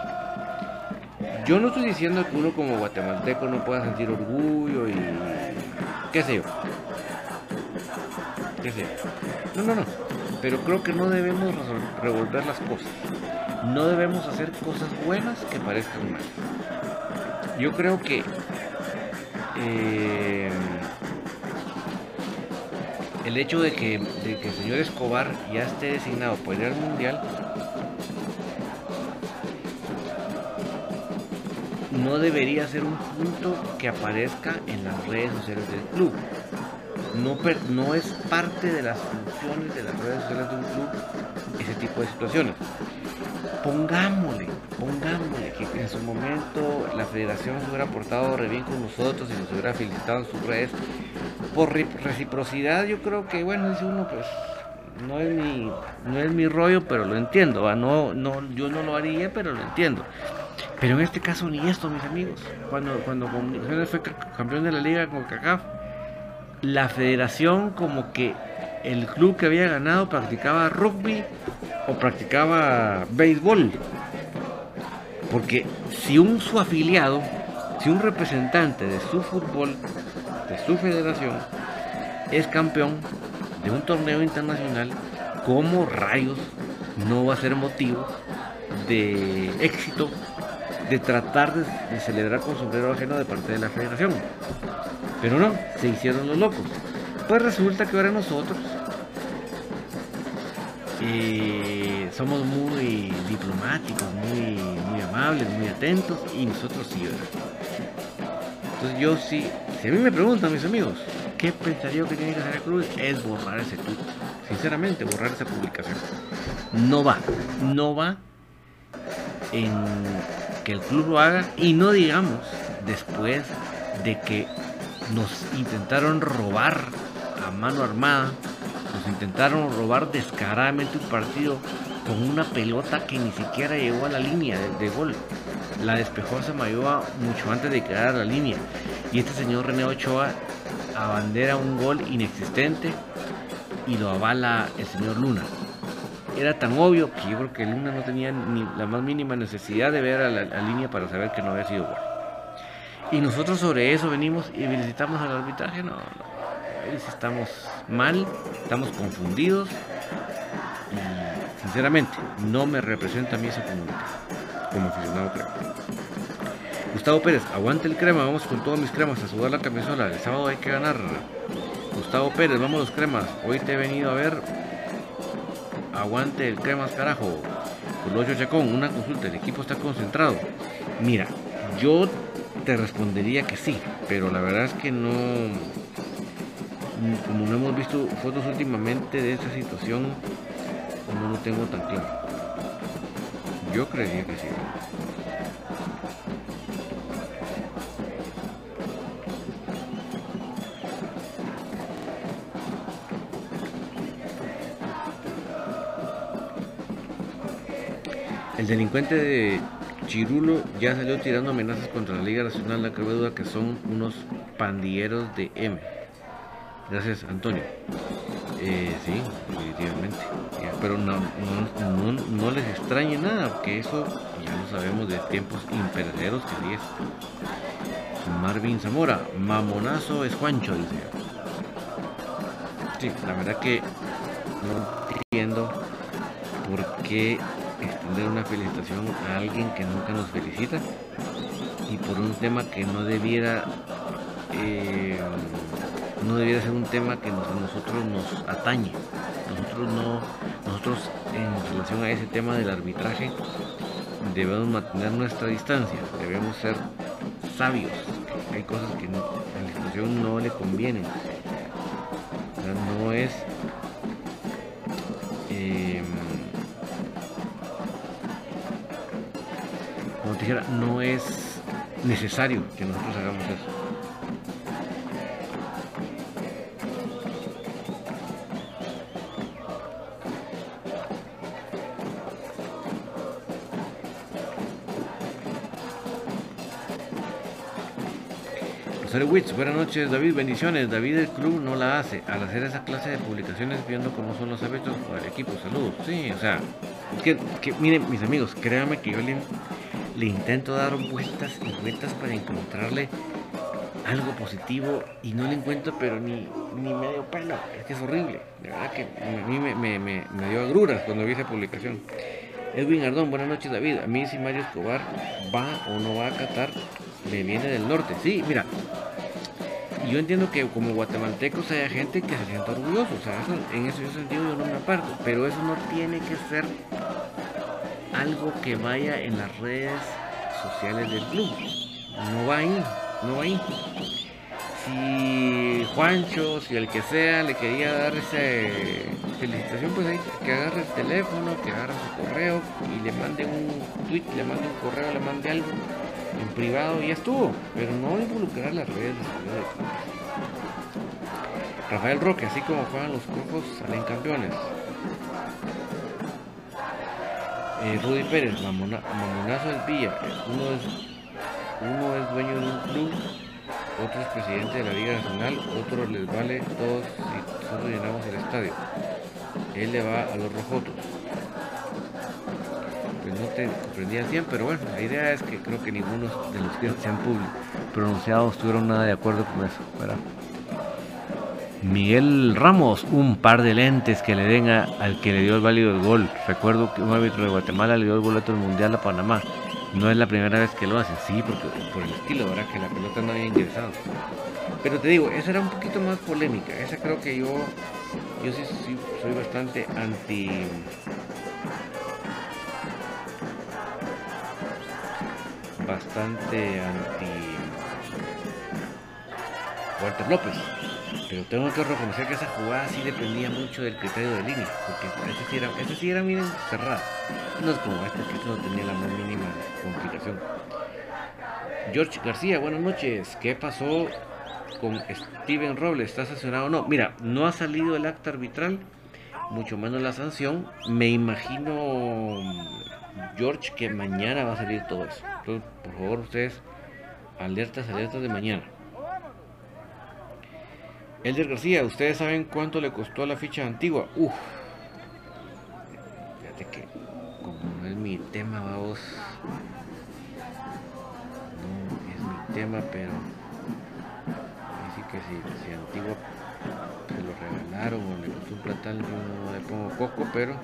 Yo no estoy diciendo que uno como guatemalteco no pueda sentir orgullo y qué sé yo. No, no, no. Pero creo que no debemos revolver las cosas. No debemos hacer cosas buenas que parezcan mal. Yo creo que eh, el hecho de que, de que el señor Escobar ya esté designado por ir al mundial no debería ser un punto que aparezca en las redes sociales del club. No, es parte de las funciones de las redes sociales de un club ese tipo de situaciones. Pongámosle, pongámosle que en su momento la federación se hubiera portado re bien con nosotros y nos hubiera felicitado en sus redes. Por reciprocidad yo creo que, bueno, dice uno, pues no es mi, no es mi rollo, pero lo entiendo. No, no, yo no lo haría, pero lo entiendo. Pero en este caso ni esto, mis amigos. Cuando, cuando Comunicaciones fue campeón de la liga con CACAF, la federación como que el club que había ganado practicaba rugby o practicaba béisbol. Porque si un su afiliado, si un representante de su fútbol, de su federación, es campeón de un torneo internacional, ¿cómo rayos no va a ser motivo de éxito de tratar de, celebrar con sombrero ajeno de parte de la federación. Pero no, se hicieron los locos. Pues resulta que ahora nosotros eh, somos muy diplomáticos, muy, muy amables, muy atentos y nosotros sí. Entonces yo sí, si a mí me preguntan mis amigos, ¿qué pensaría que tiene que hacer el club? Es borrar ese tweet. Sinceramente, borrar esa publicación. No va, no va en que el club lo haga y no digamos después de que nos intentaron robar a mano armada, nos intentaron robar descaradamente un partido con una pelota que ni siquiera llegó a la línea de, gol. La despejó Samayoa mucho antes de quedar a la línea. Y este señor René Ochoa abandera un gol inexistente y lo avala el señor Luna era tan obvio que yo creo que Luna no tenía ni la más mínima necesidad de ver a la, línea para saber que no había sido gol. Y nosotros sobre eso venimos y visitamos al arbitraje, no, no, estamos mal, estamos confundidos y sinceramente no me representa a mí ese comunidad como aficionado crema. Gustavo Pérez, aguante el crema, vamos con todos mis cremas a sudar la camisola, el sábado hay que ganar. Gustavo Pérez, vamos los cremas, hoy te he venido a ver aguante el cremas carajo. Colocho Chacón, una consulta, el equipo está concentrado. Mira, yo te respondería que sí, pero la verdad es que no, como no hemos visto fotos últimamente de esta situación, no lo tengo tan claro. Yo creería que sí. El delincuente de Chirulo ya salió tirando amenazas contra la Liga Nacional. La cabe duda que son unos pandilleros de M. Gracias, Antonio. Eh, sí, definitivamente. Pero no, no, les extrañe nada, porque eso ya lo sabemos de tiempos imperecederos que es. Marvin Zamora, mamonazo es Juancho, dice. Sí, la verdad que no entiendo por qué extender una felicitación a alguien que nunca nos felicita y por un tema que no debiera eh, no debiera ser un tema que a nosotros nos atañe. Nosotros no nosotros en relación a ese tema del arbitraje debemos mantener nuestra distancia debemos ser sabios. Hay cosas que a la institución no le convienen. No es no es necesario que nosotros hagamos eso. Witz, buenas noches David, bendiciones. David el club no la hace al hacer esa clase de publicaciones viendo cómo son los hábitos para el equipo. Saludos. Sí, o sea, que, que miren mis amigos, créanme que yo le le intento dar vueltas y vueltas para encontrarle algo positivo y no le encuentro pero ni, ni medio pelo. Es que es horrible. De verdad que a mí me, me, me, dio agruras cuando vi esa publicación. Edwin Ardón, buenas noches David. A mí si Mario Escobar va o no va a Qatar, me viene del norte. Sí, mira, yo entiendo que como guatemaltecos haya gente que se sienta orgulloso, o sea, en eso yo sentido yo no me aparto, pero eso no tiene que ser algo que vaya en las redes sociales del club. No va ahí, no va ahí. Si Juancho, si el que sea le quería dar esa felicitación, pues ahí que agarre el teléfono, que agarre su correo y le mande un tweet, le mande un correo, le mande algo en privado y ya estuvo, pero no involucrar las redes sociales. Rafael Roque, así como juegan los cojos, salen campeones. Eh, Rudy Pérez, mamonazo del Villa. Uno es, uno es dueño de un club, otro es presidente de la Liga Nacional, otro les vale todos y nosotros llenamos el estadio. Él le va a los rojotos. Pues no te comprendía bien, pero bueno, la idea es que creo que ninguno de los que se han pronunciado estuvieron nada de acuerdo con eso. ¿verdad? Miguel Ramos, un par de lentes que le den al que le dio el válido del gol. Recuerdo que un árbitro de Guatemala le dio el boleto del Mundial a Panamá. No es la primera vez que lo hace, sí, porque por el estilo, ¿verdad? Que la pelota no había ingresado. Pero te digo, esa era un poquito más polémica. Esa creo que yo, yo sí, sí soy bastante anti... Bastante anti... Walter López. Pero tengo que reconocer que esa jugada sí dependía mucho del criterio de línea, porque ese sí era, ese sí era miren, cerrado. No es como este, que esto no tenía la más mínima complicación. George García, buenas noches. ¿Qué pasó con Steven Robles? ¿Está sancionado o no? Mira, no ha salido el acta arbitral, mucho menos la sanción. Me imagino, George, que mañana va a salir todo eso. Entonces, por favor, ustedes, alertas, alertas de mañana. Elder García, ¿ustedes saben cuánto le costó la ficha antigua? Uf. Fíjate que como no es mi tema, vamos. No es mi tema, pero así que si, si antigua se lo regalaron o le costó un platal, yo no le pongo poco, pero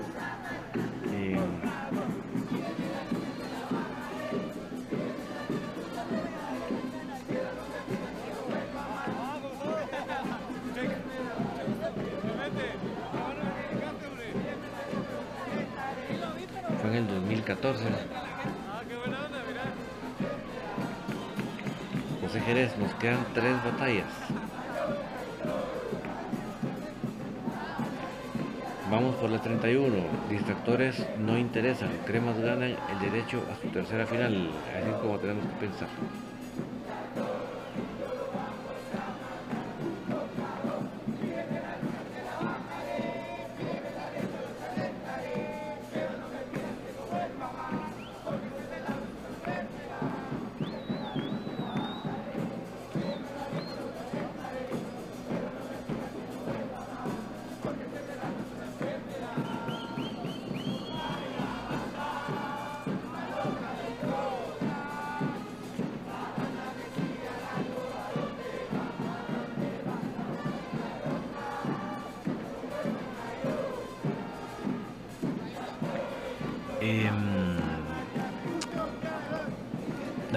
eh, 14. José Jerez, nos quedan tres batallas. Vamos por la 31. Distractores no interesan. Cremas ganan el derecho a su tercera final. Así es como tenemos que pensar.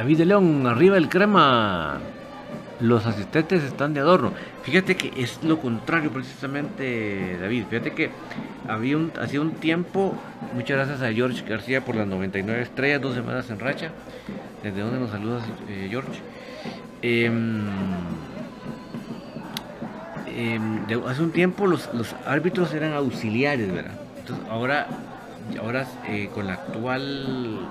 David de León, arriba el crema. Los asistentes están de adorno. Fíjate que es lo contrario precisamente, David. Fíjate que había un, hacía un tiempo, muchas gracias a George García por las 99 estrellas, dos semanas en racha. ¿Desde donde nos saludas, eh, George? Em, em, hace un tiempo los, los, árbitros eran auxiliares, ¿verdad? Entonces ahora, ahora eh, con la actual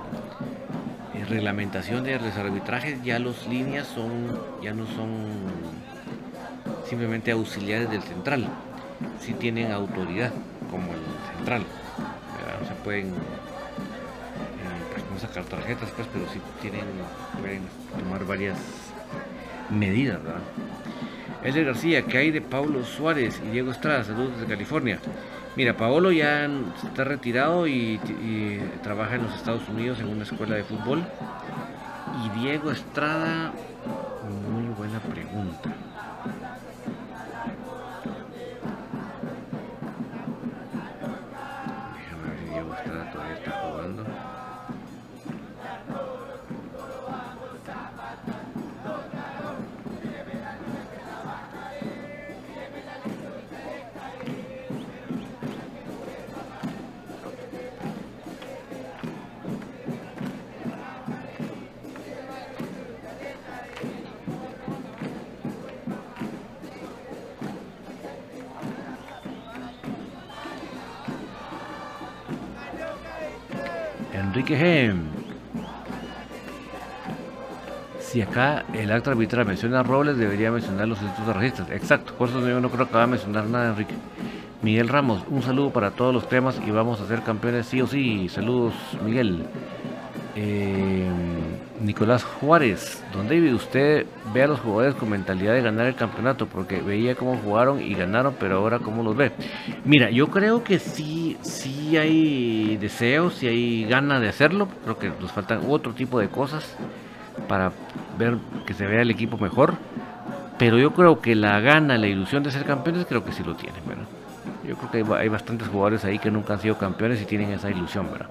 reglamentación de los arbitrajes ya los líneas son ya no son simplemente auxiliares del central si tienen autoridad como el central no se pueden eh, pues, no sacar tarjetas pues pero sí tienen pueden tomar varias medidas ¿verdad? Elder García, ¿qué hay de Paulo Suárez y Diego Estrada? Saludos desde California. Mira, Paolo ya está retirado y, trabaja en los Estados Unidos en una escuela de fútbol. Y Diego Estrada, Enrique G. Si acá el acto arbitral menciona Robles, debería mencionar los institutos racistas. Exacto, por eso yo no creo que va a mencionar nada, Enrique. Miguel Ramos, un saludo para todos los temas y vamos a ser campeones sí o sí. Saludos, Miguel. Eh, Nicolás Juárez, don David, usted ve a los jugadores con mentalidad de ganar el campeonato, porque veía cómo jugaron y ganaron, pero ahora cómo los ve. Mira, yo creo que sí, sí hay deseos, sí hay ganas de hacerlo. Creo que nos faltan otro tipo de cosas para ver que se vea el equipo mejor. Pero yo creo que la gana, la ilusión de ser campeones, creo que sí lo tienen, ¿verdad? Yo creo que hay, hay bastantes jugadores ahí que nunca han sido campeones y tienen esa ilusión, ¿verdad?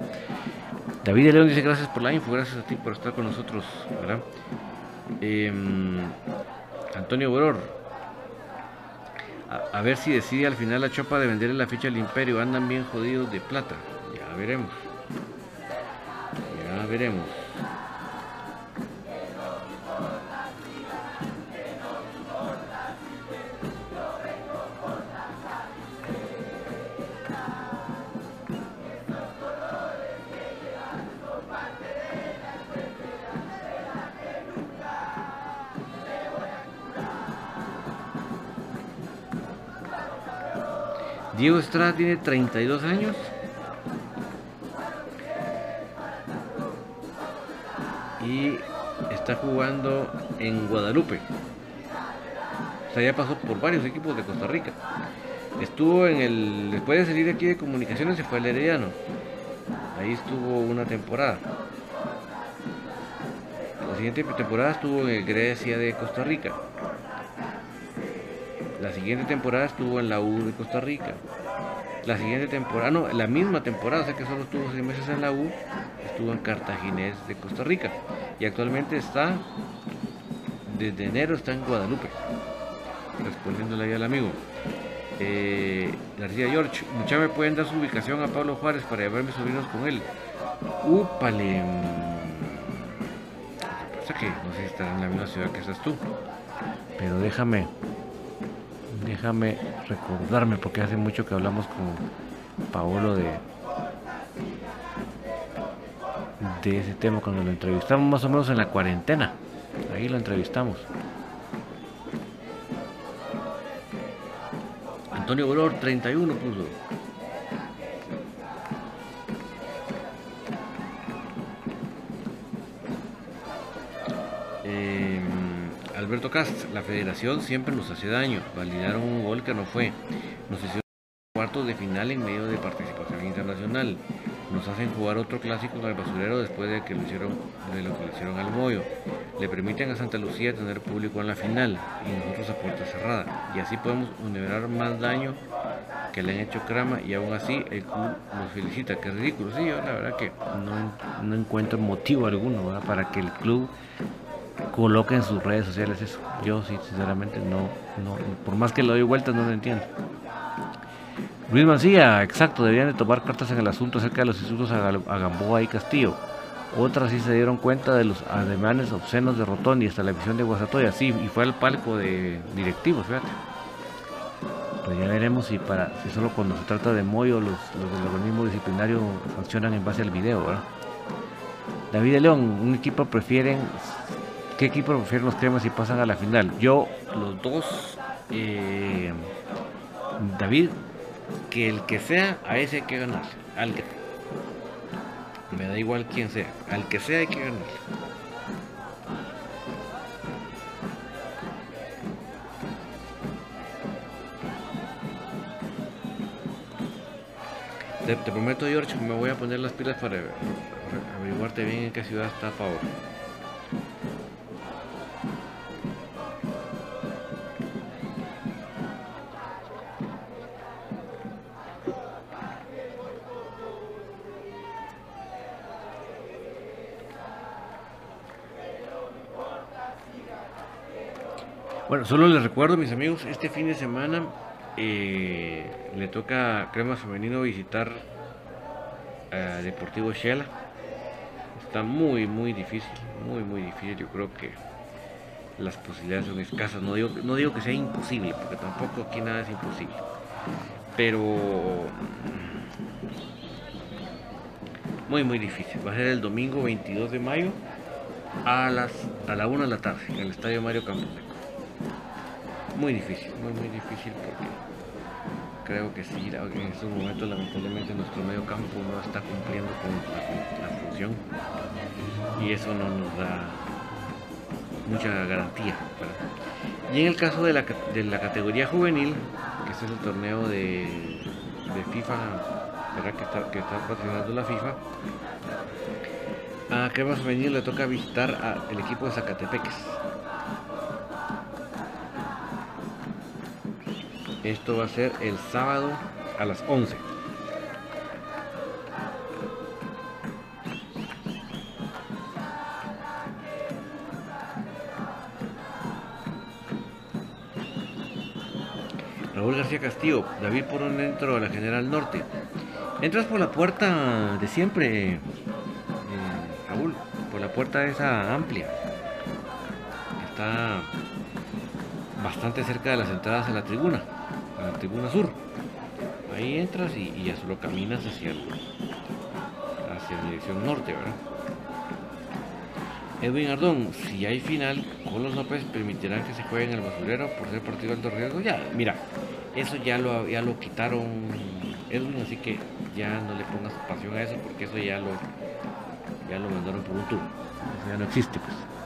David de León dice gracias por la info, gracias a ti por estar con nosotros, ¿verdad? Eh, Antonio Boror. A, ver si decide al final la chopa de venderle la ficha al imperio. Andan bien jodidos de plata. Ya veremos. Ya veremos. Diego Estrada tiene 32 años. Y está jugando en Guadalupe. O sea, ya pasó por varios equipos de Costa Rica. Estuvo en el. Después de salir aquí de comunicaciones, se fue al Herediano. Ahí estuvo una temporada. La siguiente temporada estuvo en el Grecia de Costa Rica. La siguiente temporada estuvo en la U de Costa Rica. La siguiente temporada, no, la misma temporada, o sea que solo estuvo seis meses en la U, estuvo en Cartaginés de Costa Rica. Y actualmente está, desde enero está en Guadalupe. Respondiéndole ahí al amigo. Eh, García George, mucha me pueden dar su ubicación a Pablo Juárez para llevar mis sobrinos con él. Úpale. Pasa que no sé si estará en la misma ciudad que estás tú. Pero déjame, déjame recordarme porque hace mucho que hablamos con Paolo de de ese tema cuando lo entrevistamos más o menos en la cuarentena. Ahí lo entrevistamos. Antonio Bolor 31 puso Cast, la federación siempre nos hace daño. Validaron un gol que no fue. Nos hicieron cuartos de final en medio de participación internacional. Nos hacen jugar otro clásico con el basurero después de que lo hicieron, de lo que le hicieron al Moyo. Le permiten a Santa Lucía tener público en la final y nosotros a puerta cerrada. Y así podemos generar más daño que le han hecho Crama y aún así el club nos felicita. Qué ridículo. Sí, yo la verdad que no, no encuentro motivo alguno ¿verdad? para que el club coloque en sus redes sociales eso. Yo sí, sinceramente, no, no, por más que lo doy vueltas, no lo entiendo. Luis Mancilla, exacto, deberían de tomar cartas en el asunto acerca de los institutos a, a Gamboa y Castillo. Otras sí se dieron cuenta de los ademanes obscenos de Rotondi hasta la visión de Guasatoya, sí, y fue al palco de directivos, fíjate. Pues ya veremos si para si solo cuando se trata de Moyo los, los del organismo disciplinario funcionan en base al video, ¿verdad? David de León, un equipo prefieren ¿Qué equipo prefieren los cremas si pasan a la final? Yo, los dos, eh, David, que el que sea, a ese hay que ganarle. Al que, me da igual quién sea, al que sea hay que ganarle. Te, te, prometo, George, me voy a poner las pilas para averiguarte bien en qué ciudad está Pablo. Solo les recuerdo, mis amigos, este fin de semana eh, le toca a Crema Femenino visitar a Deportivo Shela. Está muy, muy difícil, muy, muy difícil. Yo creo que las posibilidades son escasas. No digo, no digo que sea imposible, porque tampoco aquí nada es imposible. Pero muy, muy difícil. Va a ser el domingo 22 de mayo a las a la 1 de la tarde en el estadio Mario Campos Muy difícil, muy, muy difícil porque creo que sí, en estos momentos lamentablemente nuestro medio campo no está cumpliendo con la, función. Y eso no nos da mucha garantía. Y en el caso de la, de la categoría juvenil, que es el torneo de, de FIFA, Que, está, que está patrocinando la FIFA, a Crema Femenil le toca visitar al equipo de Zacatepeques. Esto va a ser el sábado a las 11. Raúl García Castillo, David por un dentro a la General Norte. Entras por la puerta de siempre, por la puerta esa amplia. Está bastante cerca de las entradas a la tribuna, tribuna sur. Ahí entras y, ya solo caminas hacia, hacia la dirección norte, ¿verdad? Edwin Ardón, si hay final, los López permitirán que se juegue en el basurero por ser partido de alto riesgo. Ya, mira, eso ya lo, ya lo quitaron Edwin, así que ya no le pongas pasión a eso porque eso ya lo, ya lo mandaron por un tubo. Eso ya no existe, pues.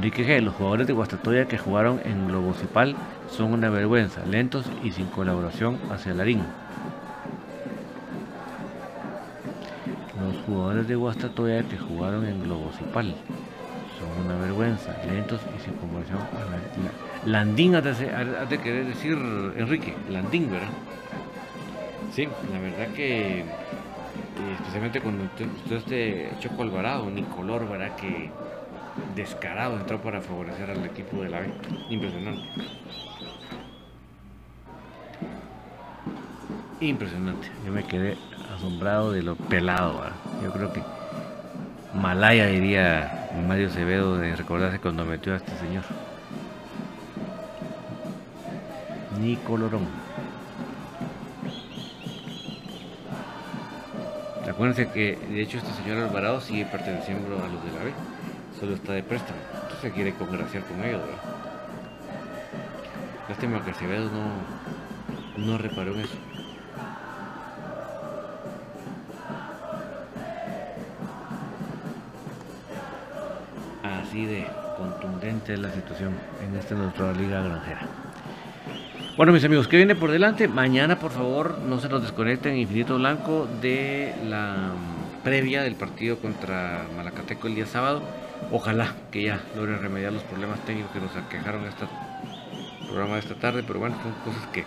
Enrique G. Los jugadores de Guastatoya que jugaron en Globocipal son una vergüenza, lentos y sin colaboración hacia Larín. Los jugadores de Guastatoya que jugaron en Globocipal son una vergüenza, lentos y sin colaboración hacia Larín. Landín ha de, querer decir Enrique, Landín, ¿verdad? Sí, la verdad que especialmente cuando usted, este Choco Alvarado, ni color, ¿verdad? Que descarado entró para favorecer al equipo de la B. Impresionante. Impresionante. Yo me quedé asombrado de lo pelado. Yo creo que Malaya diría Mario Acevedo de recordarse cuando metió a este señor. Ni colorón. Acuérdense que de hecho este señor Alvarado sigue perteneciendo a los de la B, solo está de préstamo, entonces se quiere congraciar con ellos, ¿verdad? Lástima que Acevedo no, no reparó en eso. Así de contundente es la situación en esta nuestra liga granjera. Bueno, mis amigos, ¿qué viene por delante? Mañana, por favor, no se nos desconecten Infinito Blanco de la previa del partido contra Malacateco el día sábado. Ojalá que ya logren remediar los problemas técnicos que nos aquejaron este programa de esta tarde, pero bueno, son cosas que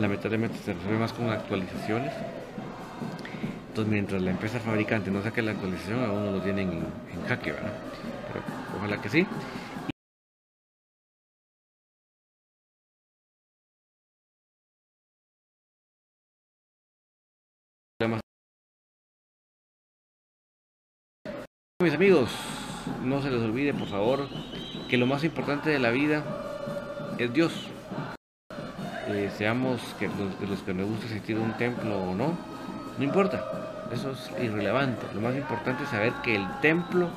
lamentablemente se resuelven más con actualizaciones. Entonces, mientras la empresa fabricante no saque la actualización, aún no lo tienen en, jaque, ¿verdad? Pero ojalá que sí. Mis amigos, no se les olvide por favor que lo más importante de la vida es Dios. Eh, seamos que los, de los que nos gusta asistir un templo o no, no importa, eso es irrelevante. Lo más importante es saber que el templo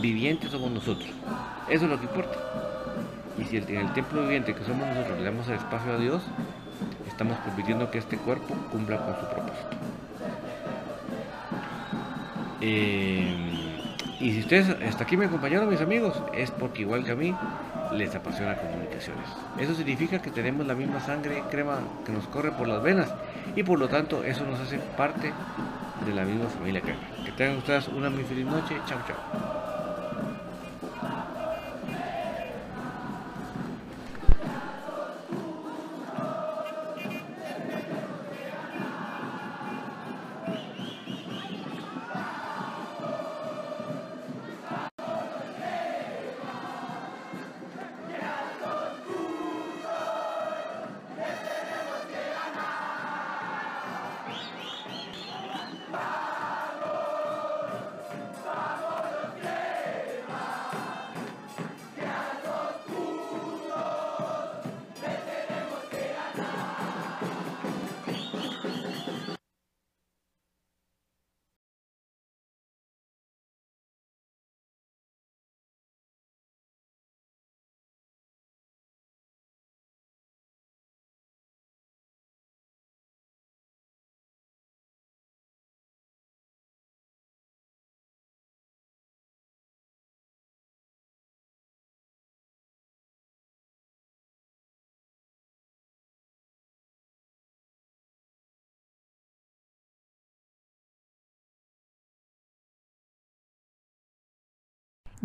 viviente somos nosotros. Eso es lo que importa. Y si en el templo viviente que somos nosotros le damos el espacio a Dios, estamos permitiendo que este cuerpo cumpla con su propósito. Eh, y si ustedes hasta aquí me acompañaron, mis amigos, es porque igual que a mí les apasiona comunicaciones. Eso significa que tenemos la misma sangre crema que nos corre por las venas y por lo tanto eso nos hace parte de la misma familia crema. Que tengan ustedes una muy feliz noche. Chao, chao.